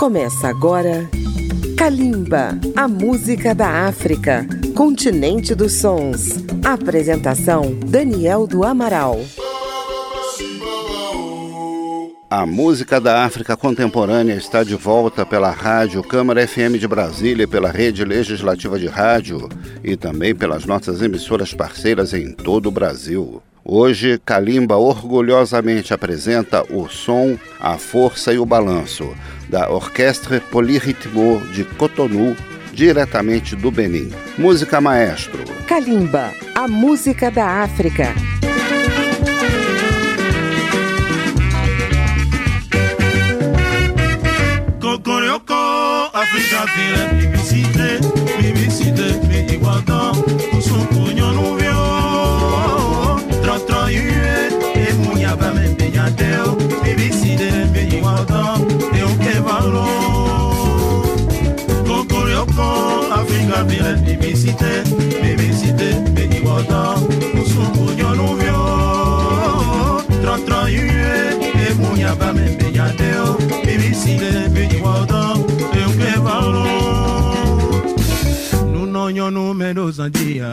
Começa agora Kalimba, a música da África, continente dos sons. Apresentação Daniel do Amaral. A música da África contemporânea está de volta pela rádio Câmara FM de Brasília, pela rede legislativa de rádio e também pelas nossas emissoras parceiras em todo o Brasil. Hoje, Kalimba orgulhosamente apresenta o som, a força e o balanço da Orquestre Polyrhythmo de Cotonou, diretamente do Benin. Música maestro. Kalimba, a música da África. Usun punyo gàdé o níbi ìsìndé bí ìwọ̀n tán ni ó ké bá lọ. kókórè ọkọ áfíríkà bìrẹ̀ níbi ìsìndé níbi ìsìndé bí ìwọ̀n tán mùsùlùmù jọ̀nù fíọ́. trọ̀trọ̀ yíyẹ èmú yàbá mi bí gàdé o níbi ìsìndé bí ìwọ̀n tán ni ó ké bá lọ. nùnà yọnu mẹ́lòsàn jìyà.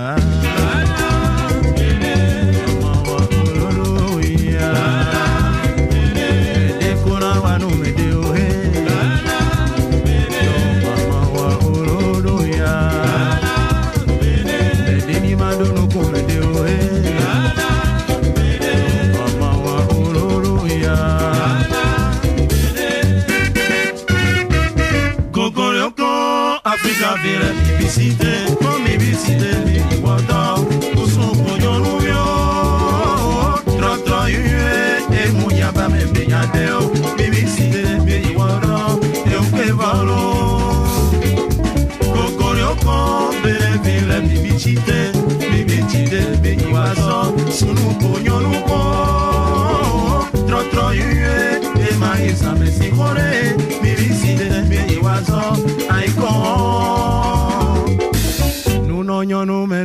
Plus en ville, publicité, mon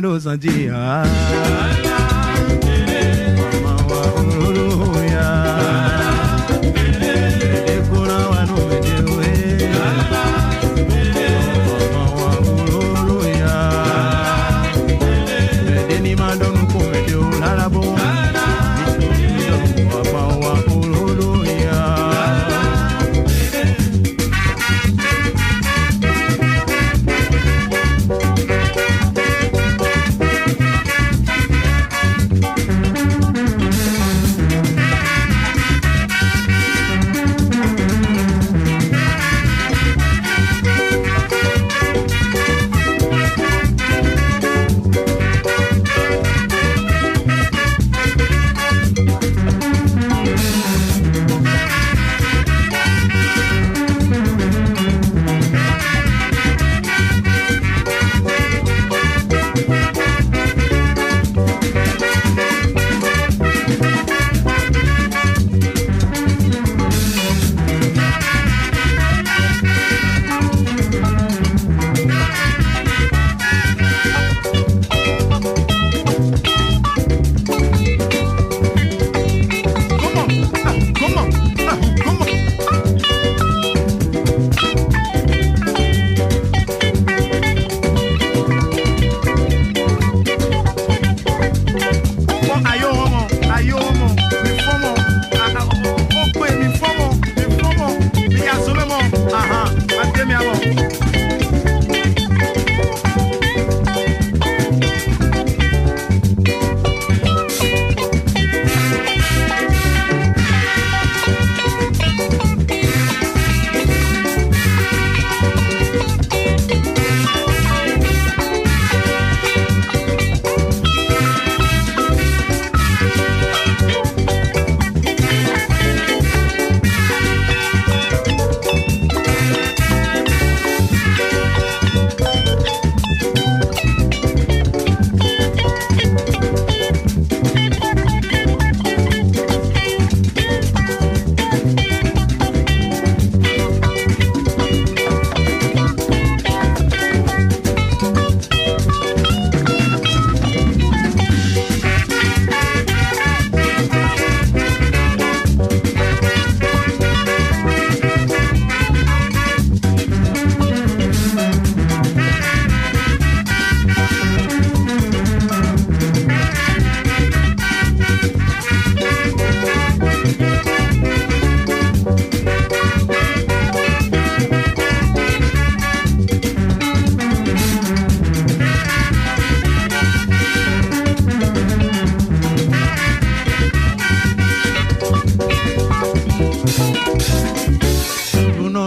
Nunonyo número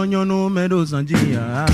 zandia. no medo sanjia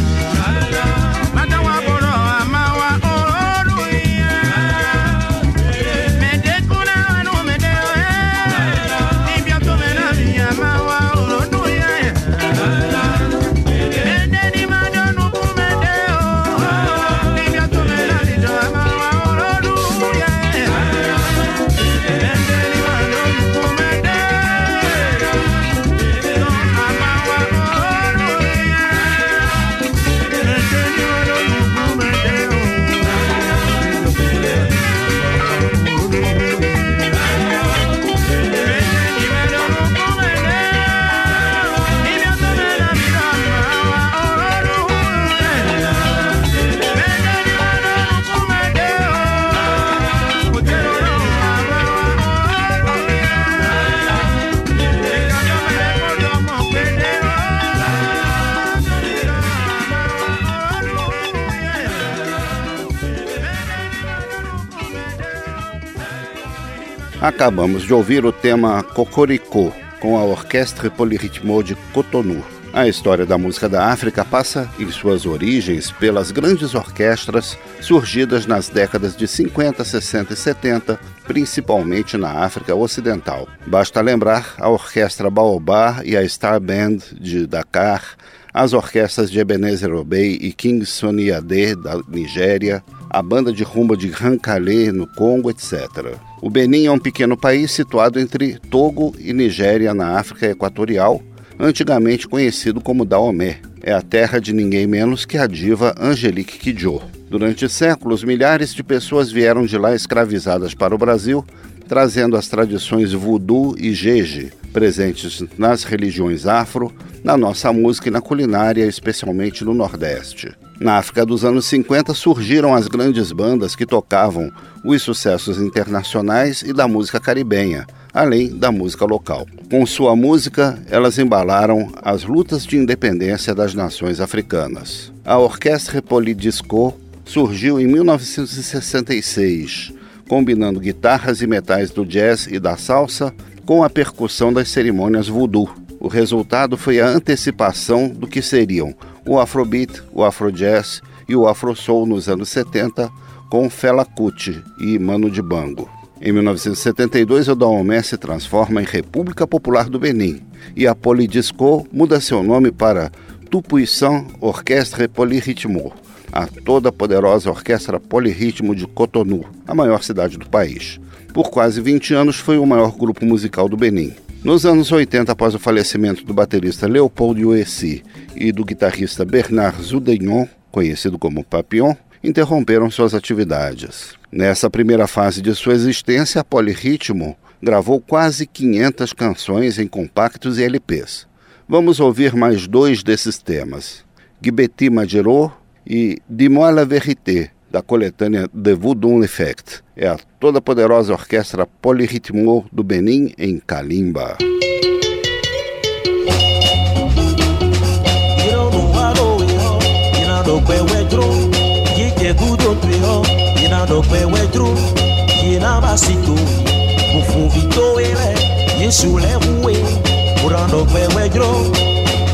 Acabamos de ouvir o tema Cocoricó, com a Orquestra Polirritmo de Cotonou. A história da música da África passa em suas origens pelas grandes orquestras surgidas nas décadas de 50, 60 e 70, principalmente na África Ocidental. Basta lembrar a Orquestra Baobá e a Star Band de Dakar, as orquestras de Ebenezer Obey e King Sunny Ade da Nigéria, a banda de rumba de Rancalé no Congo, etc. O Benin é um pequeno país situado entre Togo e Nigéria na África Equatorial, antigamente conhecido como Daomé. É a terra de ninguém menos que a diva Angelique Kidjo. Durante séculos, milhares de pessoas vieram de lá escravizadas para o Brasil, trazendo as tradições voodoo e jeje, presentes nas religiões afro, na nossa música e na culinária, especialmente no Nordeste. Na África dos anos 50 surgiram as grandes bandas que tocavam os sucessos internacionais e da música caribenha, além da música local. Com sua música, elas embalaram as lutas de independência das nações africanas. A Orquestra Polydisco surgiu em 1966, combinando guitarras e metais do jazz e da salsa com a percussão das cerimônias voodoo. O resultado foi a antecipação do que seriam o Afrobeat, o Afrojazz e o Afrosoul nos anos 70, com Fela Kuti e Mano de Bango. Em 1972, o Daomé se transforma em República Popular do Benin e a Polydisco muda seu nome para Tupuição Orquestre Polyrritmo, a toda poderosa orquestra polirritmo de Cotonou, a maior cidade do país. Por quase 20 anos foi o maior grupo musical do Benin. Nos anos 80, após o falecimento do baterista Leopold Uessi e do guitarrista Bernard Zudegnon, conhecido como Papillon, interromperam suas atividades. Nessa primeira fase de sua existência, a Polirritmo gravou quase 500 canções em compactos e LPs. Vamos ouvir mais dois desses temas: Gibeti Majero e Dis-moi la vérité, da coletânea The Voodoo Effect. É a toda poderosa orquestra Polirritmo do Benin em Kalimba.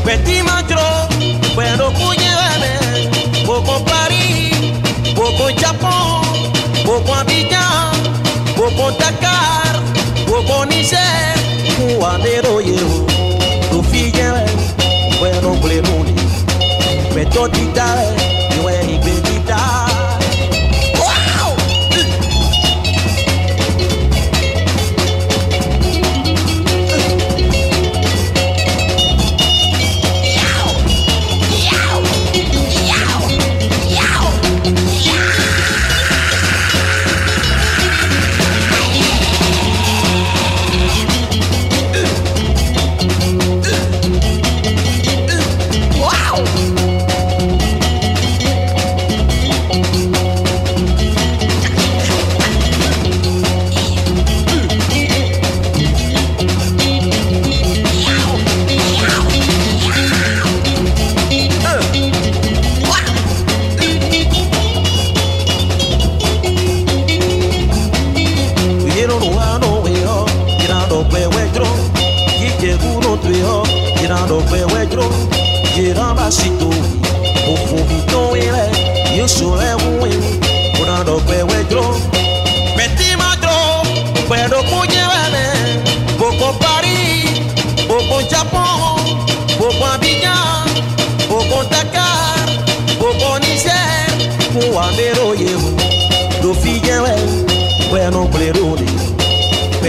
Petit matro, pero cuñere, Bobo Japón, Bobo Abidjan, Bobo Dakar, poco Bobo Niger, Juanero Yeo, Tufi Yere, Bueno Bleruni, Metodita Yere.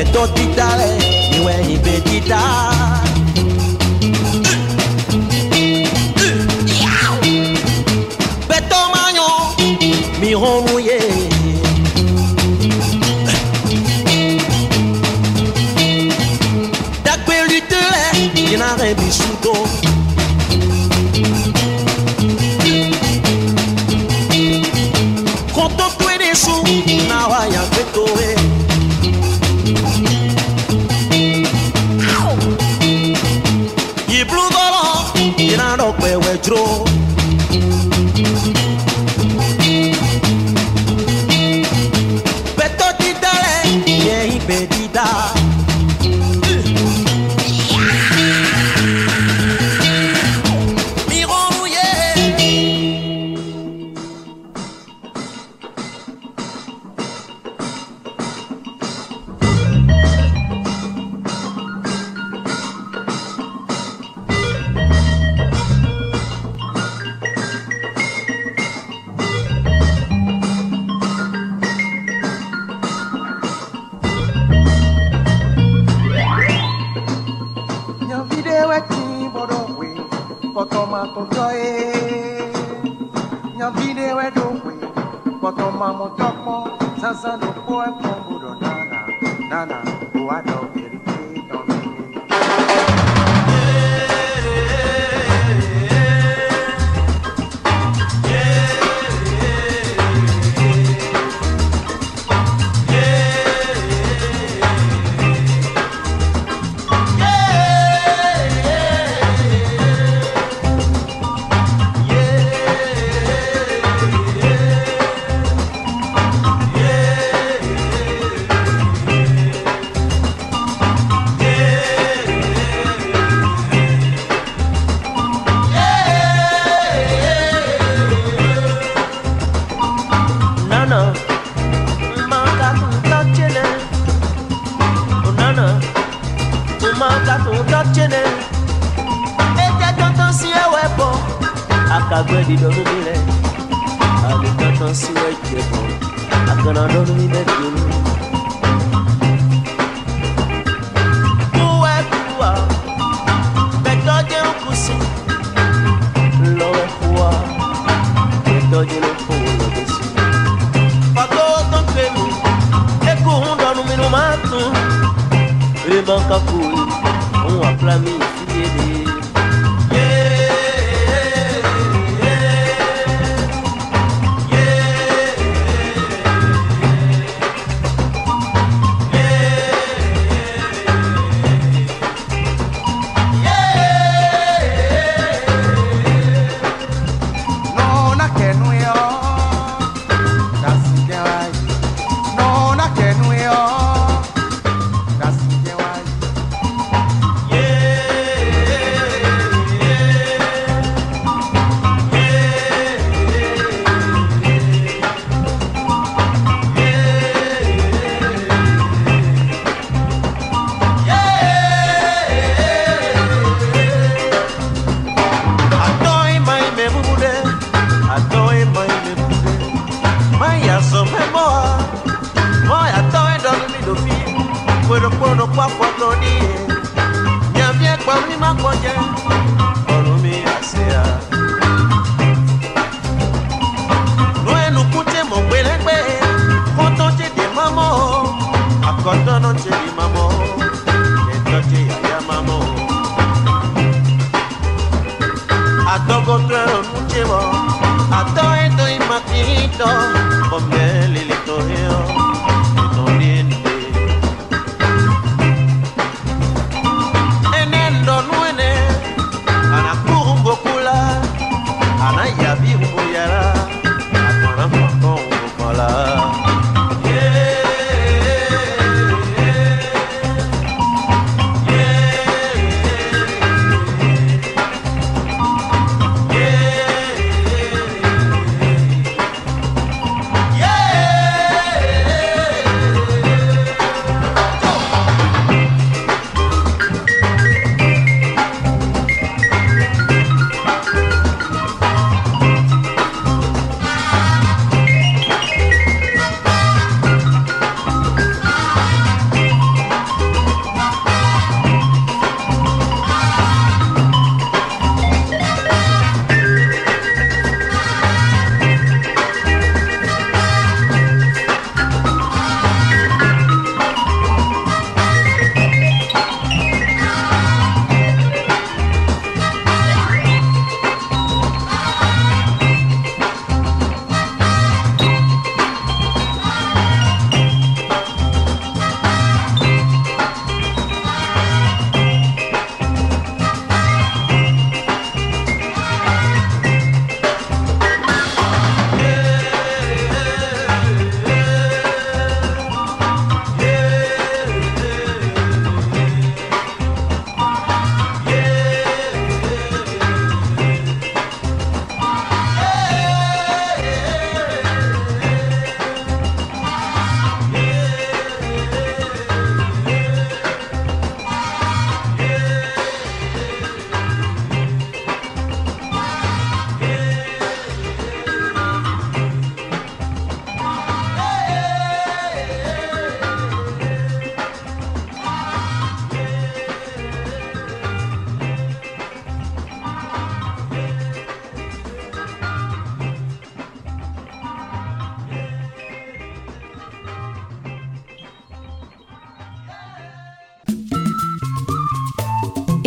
Ìfẹ́ tó dídá You ìwẹ̀ ìbejì dáa. gbọ́dọ̀ papọ̀ lórí ẹ̀ mi àṣeyà. ló ẹnu kú tẹ mọ̀ pé lẹ́gbẹ́ kó tó ti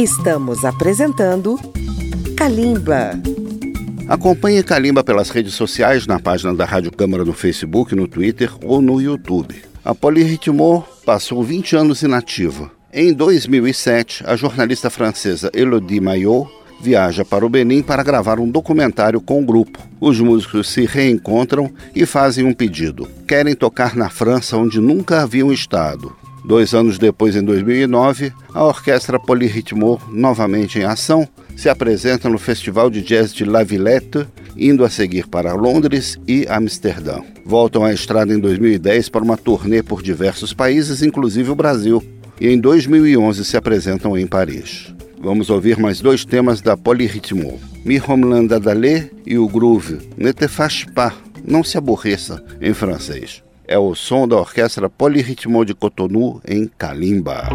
Estamos apresentando Kalimba. Acompanhe Kalimba pelas redes sociais, na página da Rádio Câmara no Facebook, no Twitter ou no YouTube. A Polirritmo passou 20 anos inativa. Em 2007, a jornalista francesa Elodie Maillot viaja para o Benin para gravar um documentário com o grupo. Os músicos se reencontram e fazem um pedido. Querem tocar na França, onde nunca haviam estado. Dois anos depois, em 2009, a orquestra Polirritmo, novamente em ação, se apresenta no Festival de Jazz de La Villette, indo a seguir para Londres e Amsterdã. Voltam à estrada em 2010 para uma turnê por diversos países, inclusive o Brasil, e em 2011 se apresentam em Paris. Vamos ouvir mais dois temas da Polyrhythmo. Mi Homeland Adalé e o groove Ne te fâche pas, não se aborreça, em francês. É o som da orquestra Polyrhythmo de Cotonou em Kalimba.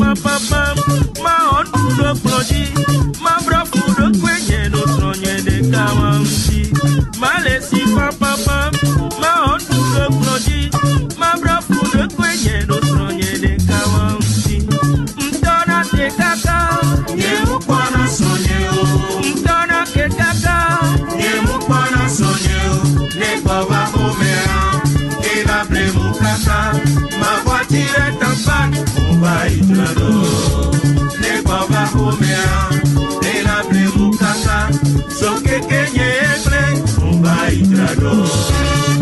Ma le mostrador Negua barromea Te la bremu Son que Un baitrador.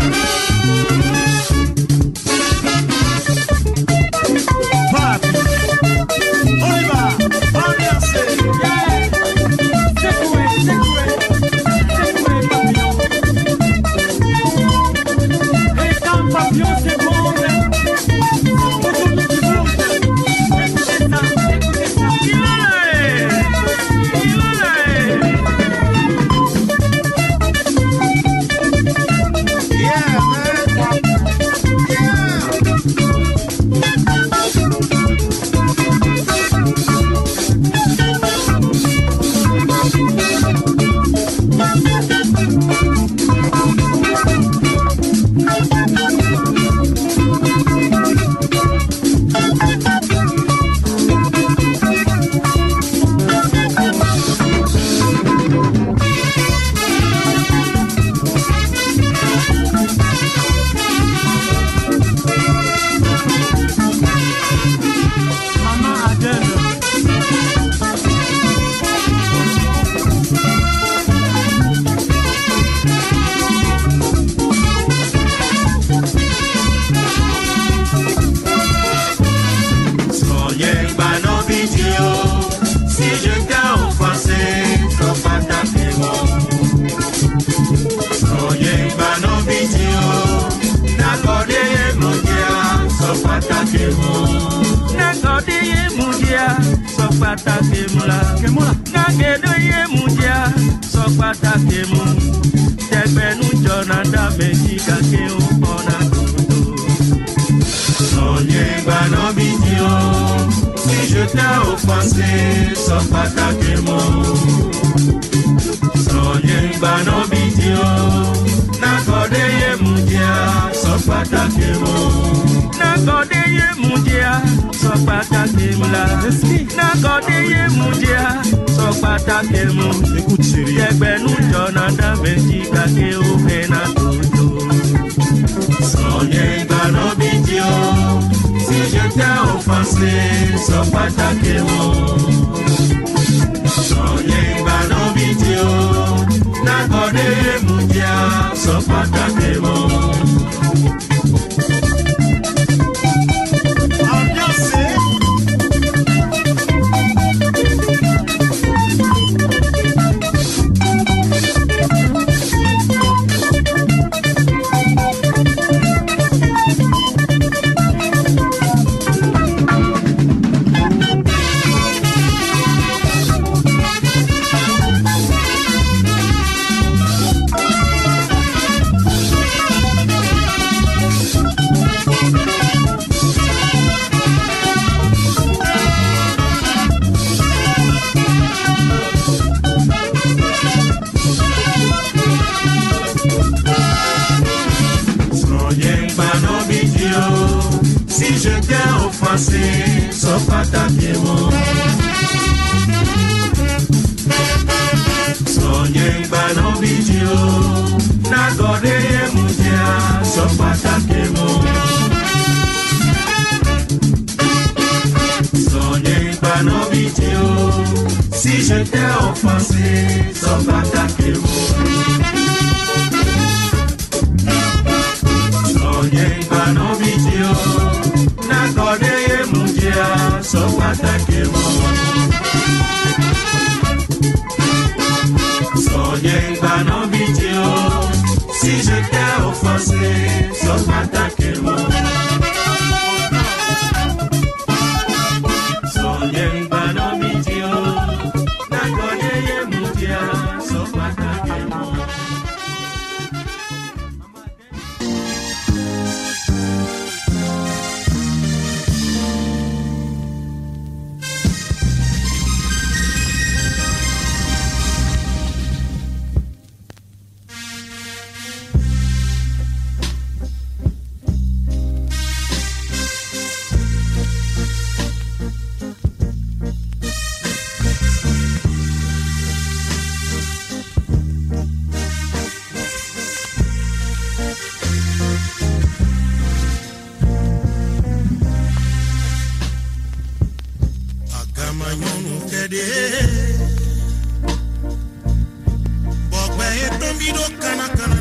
pàtàkì mu. Nangode ye si je t'ai offensé, sọ pàtàkì múdìá sọ pàtàkì mọ́. Nàgọ́dé yé múdìá sọ pàtàkì mọ́ la. Nàgọ́dé yé múdìá sọ pàtàkì mọ́. Ẹgbẹ̀nu jọ̀nà dàmẹ́jì kàkẹ́ òfin náà tó jọ. Sọ̀nyẹ́ ìgbàna bí jí o, nangone mujya sopata nebo. agama nyɔnu geɖe bɔgbɛ ye tɔmbi ɖo kanakana.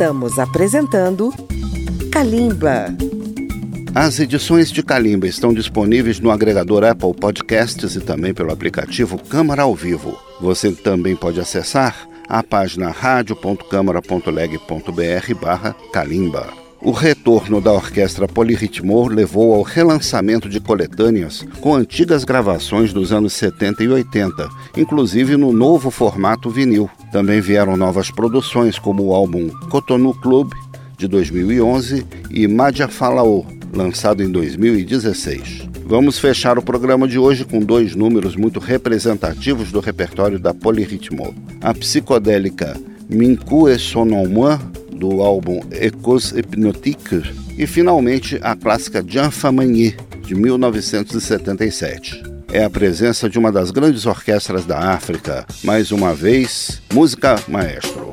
Estamos apresentando Kalimba. As edições de Calimba estão disponíveis no agregador Apple Podcasts e também pelo aplicativo Câmara ao Vivo. Você também pode acessar a página radio.câmara.leg.br barra Calimba. O retorno da orquestra Polirritmo levou ao relançamento de coletâneas com antigas gravações dos anos 70 e 80, inclusive no novo formato vinil. Também vieram novas produções como o álbum Cotonou Club, de 2011, e Madja Falaô, lançado em 2016. Vamos fechar o programa de hoje com dois números muito representativos do repertório da Polirritmo. A psicodélica Minku et son do álbum Ecos Hypnotiques, e finalmente a clássica Jean Famagny, de 1977. É a presença de uma das grandes orquestras da África. Mais uma vez, música maestro.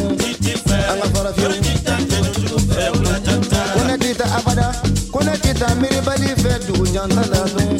on another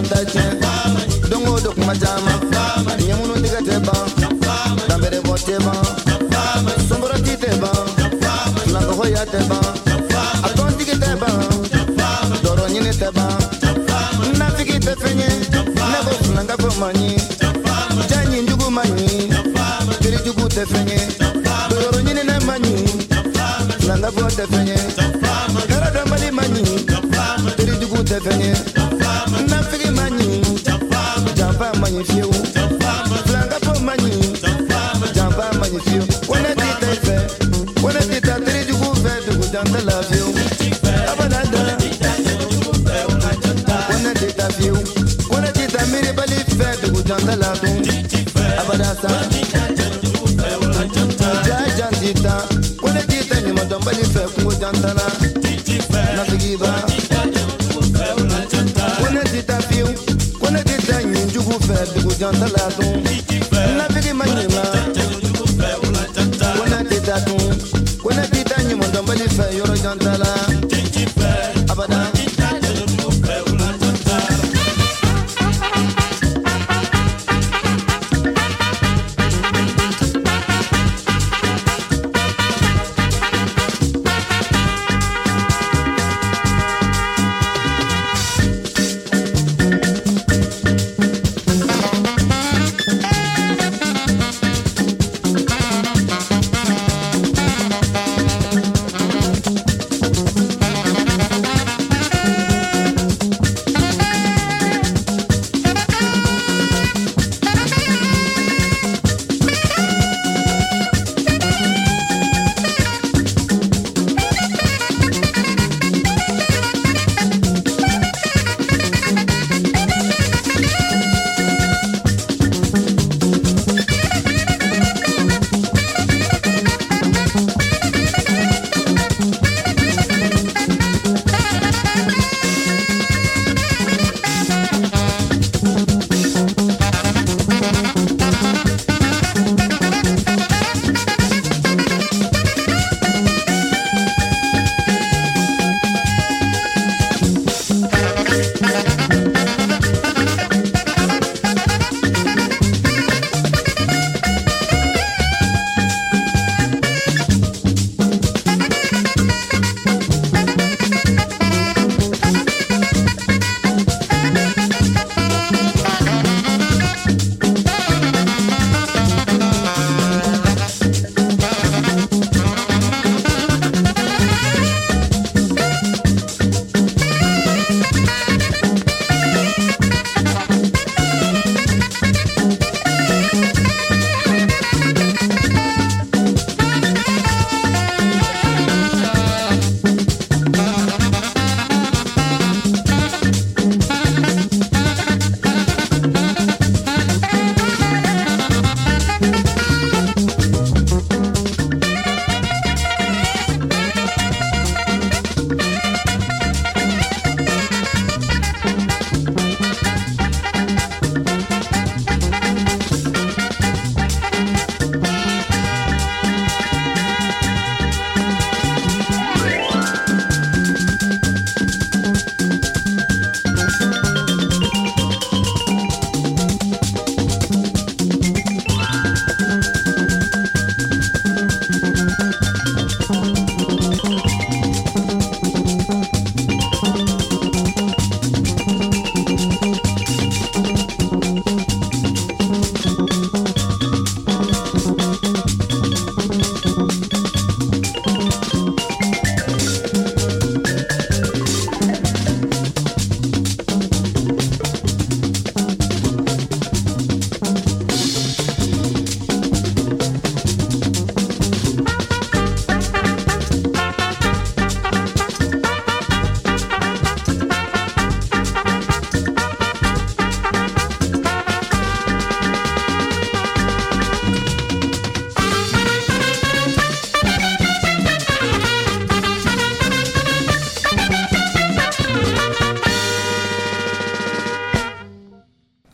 on dace don o dok majama. Nyamunu diga te ban tambere bo te ban somboro ti te ban nangoho ya te ban akon digi te ban doro nyini te ban nafigi te fenye nebo funanga ko manyi. Janyi njugu manyi. Tiri jugu te fenye doro nyini ne manyi. Funanga ko te fenye manyi. Tiri jugu te fenye sasa jajantita kunekite nimadombali fɛ kungo jantala. Nafigiba kunetita fiyewu kunekite ɲinjugu fɛ dugu jantala dun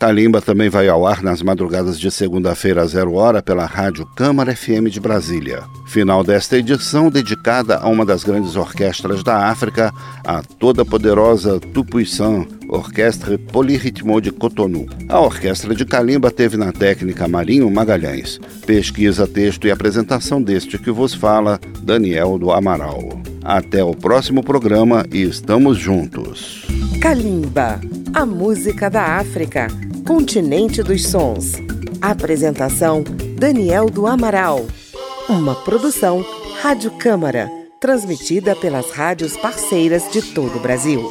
Calimba também vai ao ar nas madrugadas de segunda-feira a zero hora pela Rádio Câmara FM de Brasília. Final desta edição dedicada a uma das grandes orquestras da África, a toda poderosa Tupuisan, Orquestra Polirritmo de Cotonou. A orquestra de Calimba teve na técnica Marinho Magalhães. Pesquisa, texto e apresentação deste que vos fala, Daniel do Amaral. Até o próximo programa e estamos juntos. Kalimba, a música da África, continente dos sons. Apresentação: Daniel do Amaral. Uma produção Rádio Câmara, transmitida pelas rádios parceiras de todo o Brasil.